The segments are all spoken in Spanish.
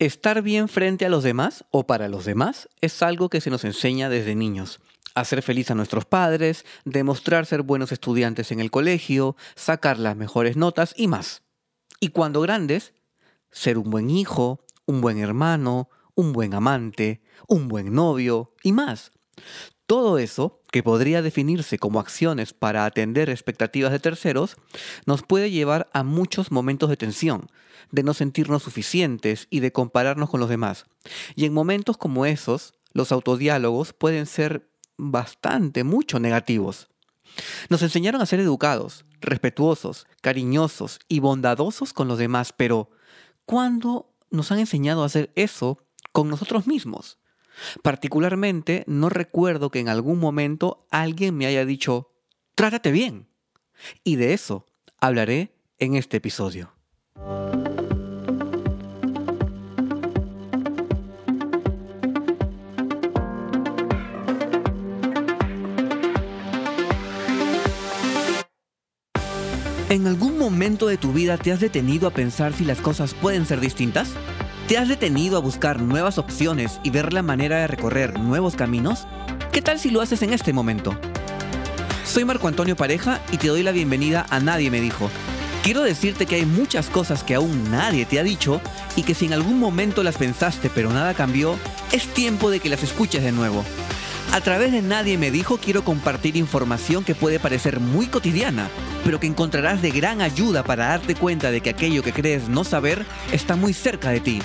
Estar bien frente a los demás o para los demás es algo que se nos enseña desde niños. Hacer feliz a nuestros padres, demostrar ser buenos estudiantes en el colegio, sacar las mejores notas y más. Y cuando grandes, ser un buen hijo, un buen hermano, un buen amante, un buen novio y más. Todo eso, que podría definirse como acciones para atender expectativas de terceros, nos puede llevar a muchos momentos de tensión, de no sentirnos suficientes y de compararnos con los demás. Y en momentos como esos, los autodiálogos pueden ser bastante, mucho negativos. Nos enseñaron a ser educados, respetuosos, cariñosos y bondadosos con los demás, pero ¿cuándo nos han enseñado a hacer eso con nosotros mismos? Particularmente, no recuerdo que en algún momento alguien me haya dicho, trátate bien. Y de eso hablaré en este episodio. ¿En algún momento de tu vida te has detenido a pensar si las cosas pueden ser distintas? ¿Te has detenido a buscar nuevas opciones y ver la manera de recorrer nuevos caminos? ¿Qué tal si lo haces en este momento? Soy Marco Antonio Pareja y te doy la bienvenida a Nadie me dijo. Quiero decirte que hay muchas cosas que aún nadie te ha dicho y que si en algún momento las pensaste pero nada cambió, es tiempo de que las escuches de nuevo. A través de Nadie me dijo quiero compartir información que puede parecer muy cotidiana, pero que encontrarás de gran ayuda para darte cuenta de que aquello que crees no saber está muy cerca de ti.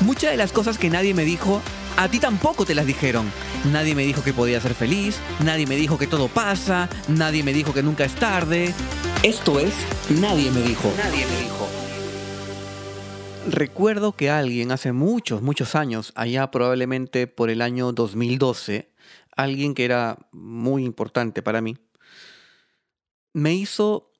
Muchas de las cosas que nadie me dijo, a ti tampoco te las dijeron. Nadie me dijo que podía ser feliz, nadie me dijo que todo pasa, nadie me dijo que nunca es tarde. Esto es, nadie me dijo. Nadie me dijo. Recuerdo que alguien hace muchos, muchos años, allá probablemente por el año 2012, alguien que era muy importante para mí, me hizo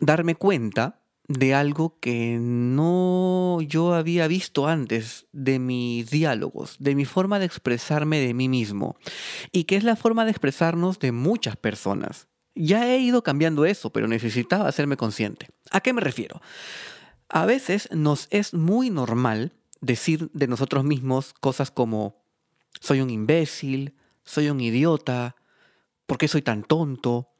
darme cuenta de algo que no yo había visto antes de mis diálogos, de mi forma de expresarme de mí mismo, y que es la forma de expresarnos de muchas personas. Ya he ido cambiando eso, pero necesitaba hacerme consciente. ¿A qué me refiero? A veces nos es muy normal decir de nosotros mismos cosas como soy un imbécil, soy un idiota, ¿por qué soy tan tonto?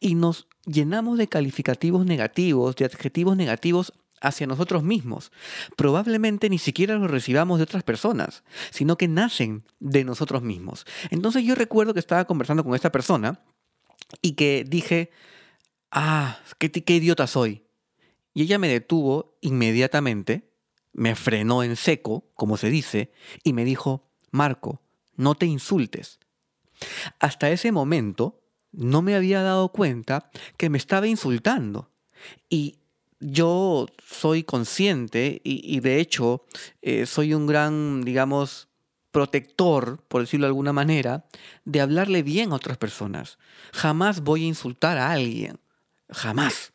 Y nos llenamos de calificativos negativos, de adjetivos negativos hacia nosotros mismos. Probablemente ni siquiera los recibamos de otras personas, sino que nacen de nosotros mismos. Entonces yo recuerdo que estaba conversando con esta persona y que dije, ah, qué, qué idiota soy. Y ella me detuvo inmediatamente, me frenó en seco, como se dice, y me dijo, Marco, no te insultes. Hasta ese momento no me había dado cuenta que me estaba insultando. Y yo soy consciente y, de hecho eh, soy un gran, digamos, protector, por decirlo de alguna manera, de hablarle bien a otras personas. Jamás voy a insultar a alguien. Jamás.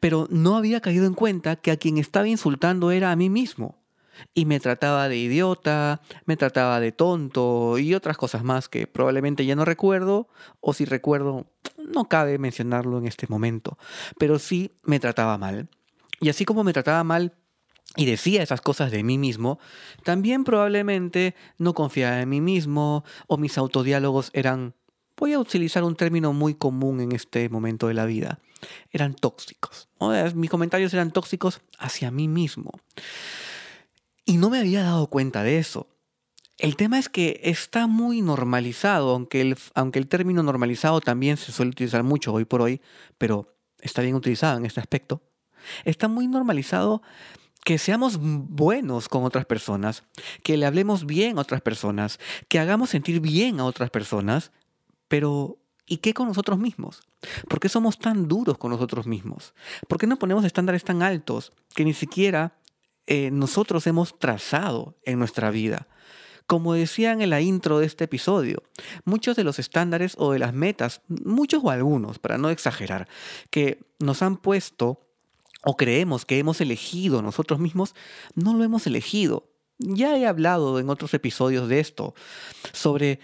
Pero no había caído en cuenta que a quien estaba insultando era a mí mismo. Y me trataba de idiota, me trataba de tonto y otras cosas más que probablemente ya no recuerdo o si recuerdo no cabe mencionarlo en este momento, pero sí me trataba mal. Y así como me trataba mal y decía esas cosas de mí mismo, también probablemente no confiaba en mí mismo o mis autodiálogos eran, voy a utilizar un término muy común en este momento de la vida, eran tóxicos. Mis comentarios eran tóxicos hacia mí mismo. Y no me había dado cuenta de eso. El tema es que está muy normalizado, aunque el, aunque el término normalizado también se suele utilizar mucho hoy por hoy, pero está bien utilizado en este aspecto. Está muy normalizado que seamos buenos con otras personas, que le hablemos bien a otras personas, que hagamos sentir bien a otras personas, pero ¿y qué con nosotros mismos? ¿Por qué somos tan duros con nosotros mismos? ¿Por qué no ponemos estándares tan altos que ni siquiera eh, nosotros hemos trazado en nuestra vida. Como decían en la intro de este episodio, muchos de los estándares o de las metas, muchos o algunos, para no exagerar, que nos han puesto o creemos que hemos elegido nosotros mismos, no lo hemos elegido. Ya he hablado en otros episodios de esto, sobre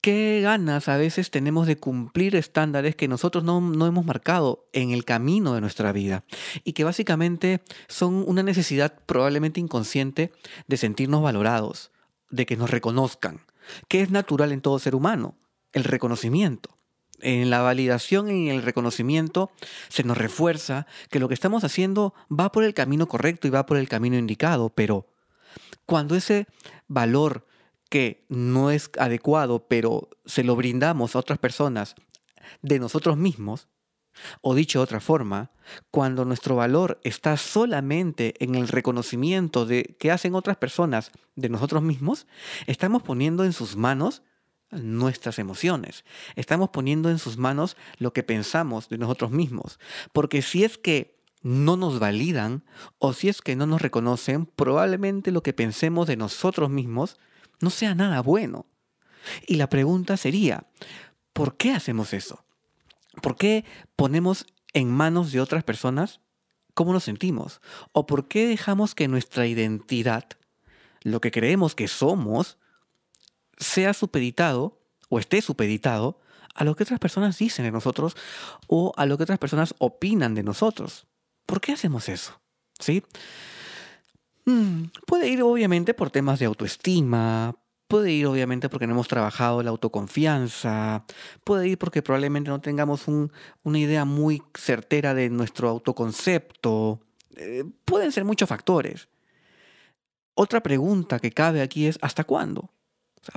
qué ganas a veces tenemos de cumplir estándares que nosotros no, no, hemos marcado en el camino de nuestra vida y que básicamente son una necesidad probablemente inconsciente de sentirnos valorados, de que nos reconozcan, que es natural en todo ser humano, el reconocimiento. En la validación y en el reconocimiento se nos refuerza que lo que estamos haciendo va por el camino correcto y va por el camino indicado, pero cuando ese valor que no es adecuado, pero se lo brindamos a otras personas de nosotros mismos, o dicho de otra forma, cuando nuestro valor está solamente en el reconocimiento de que hacen otras personas de nosotros mismos, estamos poniendo en sus manos nuestras emociones. Estamos poniendo en sus manos lo que pensamos de nosotros mismos. Porque si es que no nos validan o si es que no nos reconocen, probablemente lo que pensemos de nosotros mismos no sea nada bueno. Y la pregunta sería, ¿por qué hacemos eso? ¿Por qué ponemos en manos de otras personas cómo nos sentimos? ¿O por qué dejamos que nuestra identidad, lo que creemos que somos, sea supeditado o esté supeditado a lo que otras personas dicen de nosotros o a lo que otras personas opinan de nosotros? ¿Por qué hacemos eso? ¿Sí? Mm, puede ir obviamente por temas de autoestima, puede ir obviamente porque no hemos trabajado la autoconfianza, puede ir porque probablemente no tengamos una idea muy certera de nuestro autoconcepto, eh, pueden ser muchos factores. Otra pregunta que cabe aquí es ¿hasta cuándo?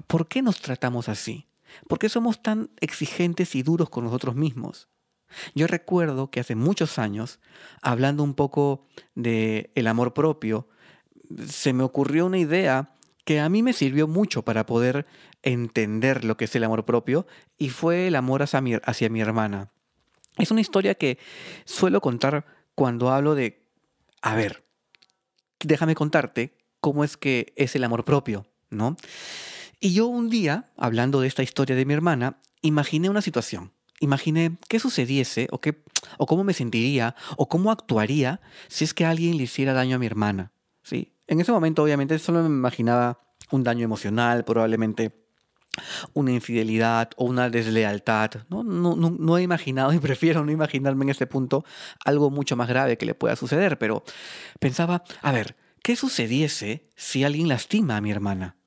¿Por qué nos tratamos así? ¿Por qué somos tan exigentes y duros con nosotros mismos? Yo recuerdo que hace muchos años, hablando un poco de amor propio, se me ocurrió una idea que a mí me sirvió mucho para poder entender lo que es el amor propio y fue el amor hacia mi, hacia mi hermana. Es una historia que suelo contar cuando hablo de, a ver, déjame contarte cómo es que es el amor propio, ¿no? Y yo un día, hablando de esta historia de mi hermana, imaginé una situación. Imaginé qué sucediese o, qué, o cómo me sentiría o cómo actuaría si es que alguien le hiciera daño a mi hermana. ¿sí? En ese momento, obviamente, solo me imaginaba un daño emocional, probablemente una infidelidad o una deslealtad. ¿no? No, no, he imaginado y prefiero no imaginarme en este punto algo mucho más grave que le pueda suceder, pero pensaba, a ver, ¿qué sucediese si alguien lastima a mi hermana?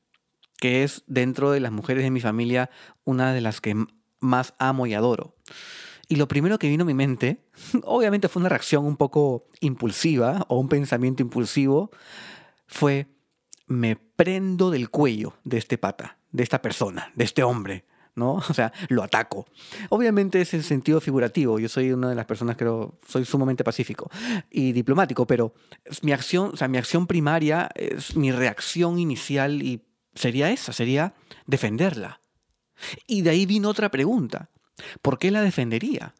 Que es dentro de las mujeres de mi familia una de las que más amo y adoro. Y lo primero que vino a mi mente, obviamente fue una reacción un poco impulsiva o un pensamiento impulsivo, fue, me prendo del cuello de este pata, de esta persona, de este hombre, ¿no? O sea, lo ataco. Obviamente es en sentido figurativo, yo soy una de las personas que soy sumamente pacífico y diplomático, pero mi acción, o sea, mi acción primaria, es mi reacción inicial y sería esa, sería defenderla. Y de ahí vino otra pregunta, ¿por qué la defendería?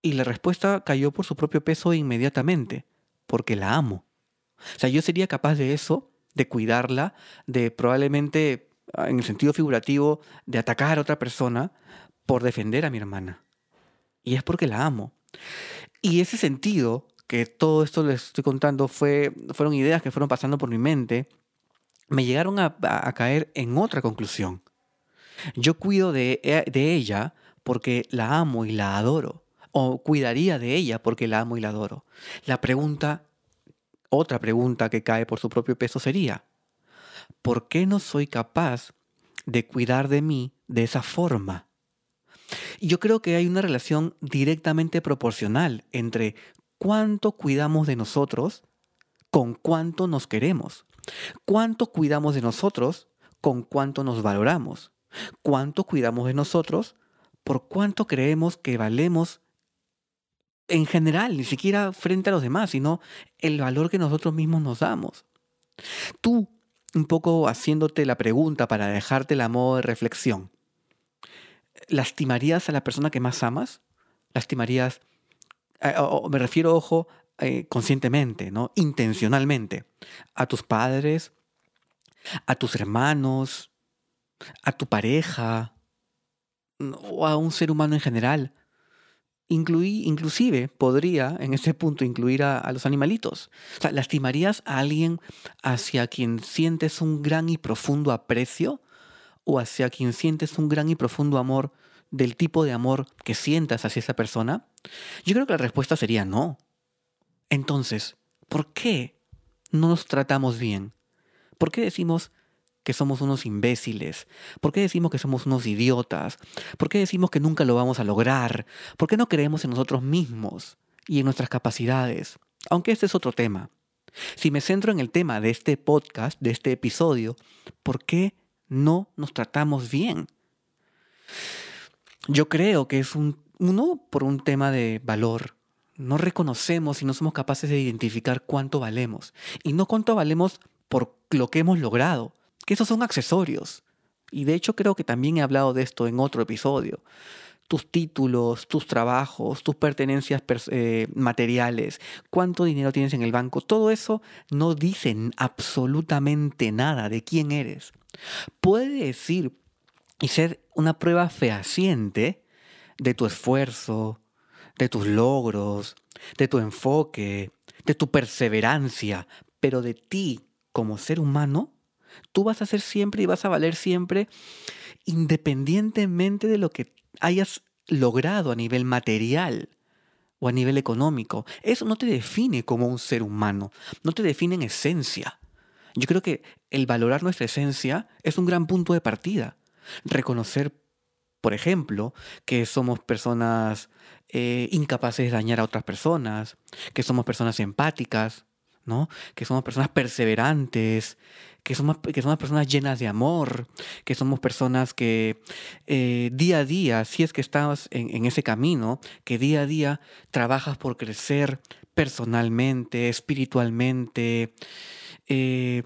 Y la respuesta cayó por su propio peso inmediatamente, porque la amo. O sea, yo sería capaz de eso, de cuidarla, de probablemente, ah, en el sentido figurativo, de atacar a otra persona por defender a mi hermana. Y es porque la amo. Y ese sentido, que todo esto les estoy contando, fue, fueron ideas que fueron pasando por mi mente, me llegaron a, caer en otra conclusión. Yo cuido de, e, de ella porque la amo y la adoro. O cuidaría de ella porque la amo y la adoro. La pregunta otra pregunta que cae por su propio peso sería, ¿por qué no soy capaz de cuidar de mí de esa forma? Yo creo que hay una relación directamente proporcional entre cuánto cuidamos de nosotros con cuánto nos queremos. Cuánto cuidamos de nosotros con cuánto nos valoramos. Cuánto cuidamos de nosotros por cuánto creemos que valemos en general, ni siquiera frente a los demás, sino el valor que nosotros mismos nos damos. Tú, un poco haciéndote la pregunta para dejarte la modo de reflexión, ¿lastimarías a la persona que más amas? ¿Lastimarías, eh, me refiero, ojo, eh, conscientemente, ¿no? intencionalmente, a tus padres, a tus hermanos, a tu pareja o a un ser humano en general? Incluí, inclusive podría en ese punto incluir a, los animalitos. ¿lastimarías a alguien hacia quien sientes un gran y profundo aprecio? o hacia quien sientes un gran y profundo amor del tipo de amor que sientas hacia esa persona? Yo creo que la respuesta sería no. Entonces, ¿por qué no nos tratamos bien? ¿Por qué decimos que somos unos imbéciles? ¿Por qué decimos que somos unos idiotas? ¿Por qué decimos que nunca lo vamos a lograr? ¿Por qué no creemos en nosotros mismos y en nuestras capacidades? Aunque este es otro tema. Si me centro en el tema de este podcast, de este episodio, ¿por qué no nos tratamos bien? Yo creo que es un, uno por un tema de valor. No reconocemos y no somos capaces de identificar cuánto valemos. Y no cuánto valemos por lo que hemos logrado, que esos son accesorios. Y de hecho creo que también he hablado de esto en otro episodio. Tus títulos, tus trabajos, tus pertenencias eh, materiales, cuánto dinero tienes en el banco, todo eso no dicen absolutamente nada de quién eres. Puede decir y ser una prueba fehaciente de tu esfuerzo, de tus logros, de tu enfoque, de tu perseverancia, pero de ti como ser humano, tú vas a ser siempre y vas a valer siempre independientemente de lo que hayas logrado a nivel material o a nivel económico. Eso no te define como un ser humano, no te define en esencia. Yo creo que el valorar nuestra esencia es un gran punto de partida reconocer, por ejemplo, que somos personas eh, incapaces de dañar a otras personas, que somos personas empáticas, ¿no? que somos personas perseverantes, que somos, que somos personas llenas de amor, que somos personas que eh, día a día, si es que estás en, ese camino, que día a día trabajas por crecer personalmente, espiritualmente, eh,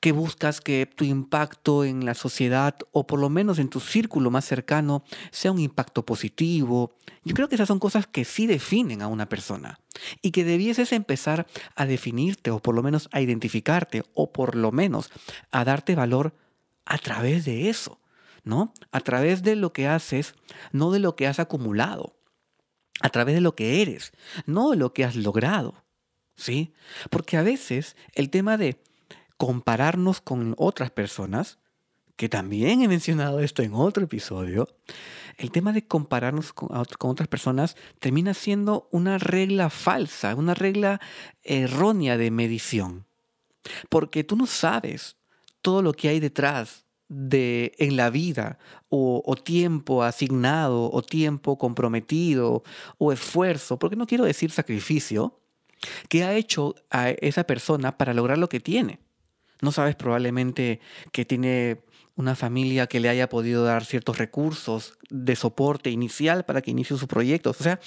que buscas que tu impacto en la sociedad o por lo menos en tu círculo más cercano sea un impacto positivo. Yo creo que esas son cosas que sí definen a una persona y que debieses empezar a definirte o por lo menos a identificarte o por lo menos a darte valor a través de eso, ¿no? A través de lo que haces, no de lo que has acumulado, a través de lo que eres, no de lo que has logrado. ¿Sí? Porque a veces el tema de compararnos con otras personas, que también he mencionado esto en otro episodio, el tema de compararnos con, otras personas termina siendo una regla falsa, una regla errónea de medición. Porque tú no sabes todo lo que hay detrás de en la vida o, o, tiempo asignado o tiempo comprometido o esfuerzo, porque no quiero decir sacrificio, que ha hecho a esa persona para lograr lo que tiene. No sabes probablemente que tiene una familia que le haya podido dar ciertos recursos de soporte inicial para que inicie sus proyectos. O sea,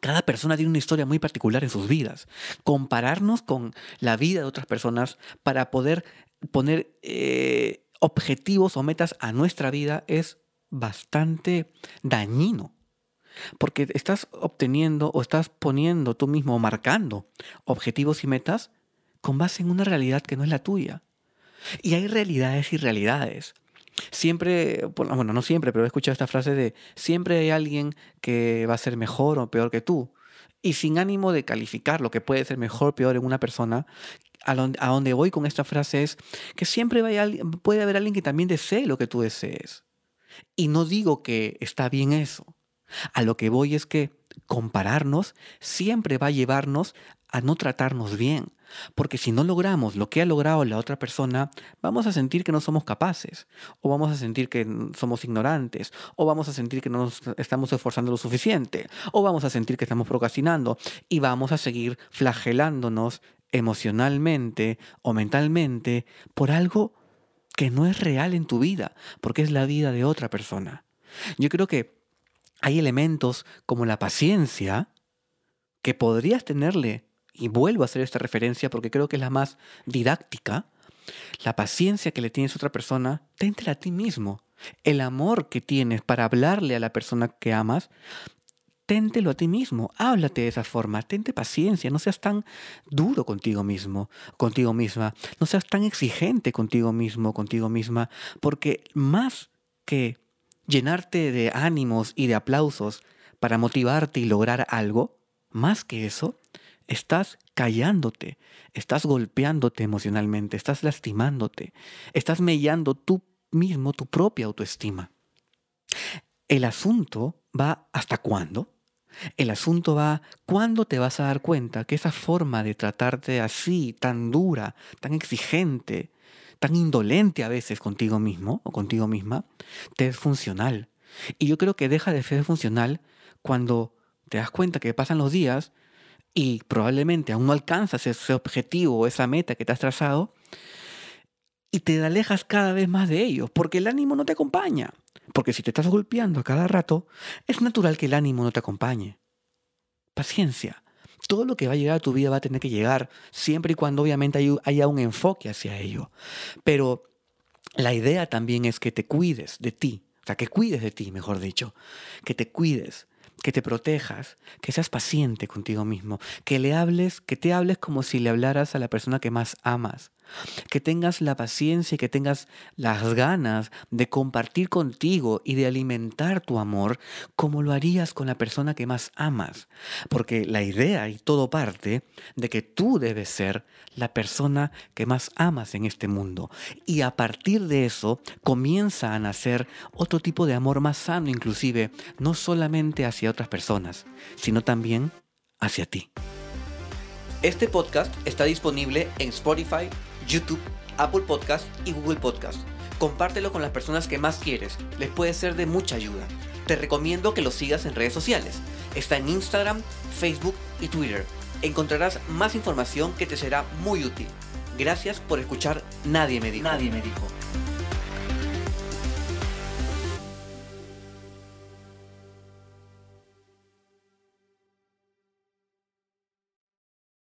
cada persona tiene una historia muy particular en sus vidas. Compararnos con la vida de otras personas para poder poner eh, objetivos o metas a nuestra vida es bastante dañino. Porque estás obteniendo o estás poniendo tú mismo, marcando objetivos y metas con base en una realidad que no es la tuya. Y hay realidades y realidades. Siempre, bueno, no siempre, pero he escuchado esta frase de siempre hay alguien que va a ser mejor o peor que tú. Y sin ánimo de calificar lo que puede ser mejor o peor en una persona, a donde voy con esta frase es que siempre puede haber alguien que también desee lo que tú desees. Y no digo que está bien eso. A lo que voy es que compararnos siempre va a llevarnos a no tratarnos bien, porque si no logramos lo que ha logrado la otra persona, vamos a sentir que no somos capaces, o vamos a sentir que somos ignorantes, o vamos a sentir que no nos estamos esforzando lo suficiente, o vamos a sentir que estamos procrastinando, y vamos a seguir flagelándonos emocionalmente o mentalmente por algo que no es real en tu vida, porque es la vida de otra persona. Yo creo que hay elementos como la paciencia que podrías tenerle y vuelvo a hacer esta referencia porque creo que es la más didáctica, la paciencia que le tienes a otra persona, téntela a ti mismo. El amor que tienes para hablarle a la persona que amas, téntelo a ti mismo, háblate de esa forma, tente paciencia, no seas tan duro contigo mismo, contigo misma, no seas tan exigente contigo mismo, contigo misma, porque más que llenarte de ánimos y de aplausos para motivarte y lograr algo, más que eso, estás callándote, estás golpeándote emocionalmente, estás lastimándote, estás mellando tu mismo tu propia autoestima. El asunto va hasta cuándo. El asunto va cuándo te vas a dar cuenta que esa forma de tratarte así, tan dura, tan exigente, tan indolente a veces contigo mismo o contigo misma, te es funcional. Y yo creo que deja de ser funcional cuando te das cuenta que pasan los días y probablemente aún no alcanzas ese objetivo o esa meta que te has trazado y te alejas cada vez más de ellos porque el ánimo no te acompaña. Porque si te estás golpeando a cada rato, es natural que el ánimo no te acompañe. Paciencia. Todo lo que va a llegar a tu vida va a tener que llegar siempre y cuando obviamente haya un enfoque hacia ello. Pero la idea también es que te cuides de ti, o sea, que cuides de ti, mejor dicho, que te cuides, que te protejas, que seas paciente contigo mismo, que le hables, que te hables como si le hablaras a la persona que más amas, que tengas la paciencia y que tengas las ganas de compartir contigo y de alimentar tu amor como lo harías con la persona que más amas. Porque la idea y todo parte de que tú debes ser la persona que más amas en este mundo. Y a partir de eso comienza a nacer otro tipo de amor más sano inclusive, no solamente hacia otras personas, sino también hacia ti. Este podcast está disponible en Spotify, YouTube, Apple Podcast y Google Podcast. Compártelo con las personas que más quieres, les puede ser de mucha ayuda. Te recomiendo que lo sigas en redes sociales. Está en Instagram, Facebook y Twitter. Encontrarás más información que te será muy útil. Gracias por escuchar Nadie me dijo. Nadie me dijo.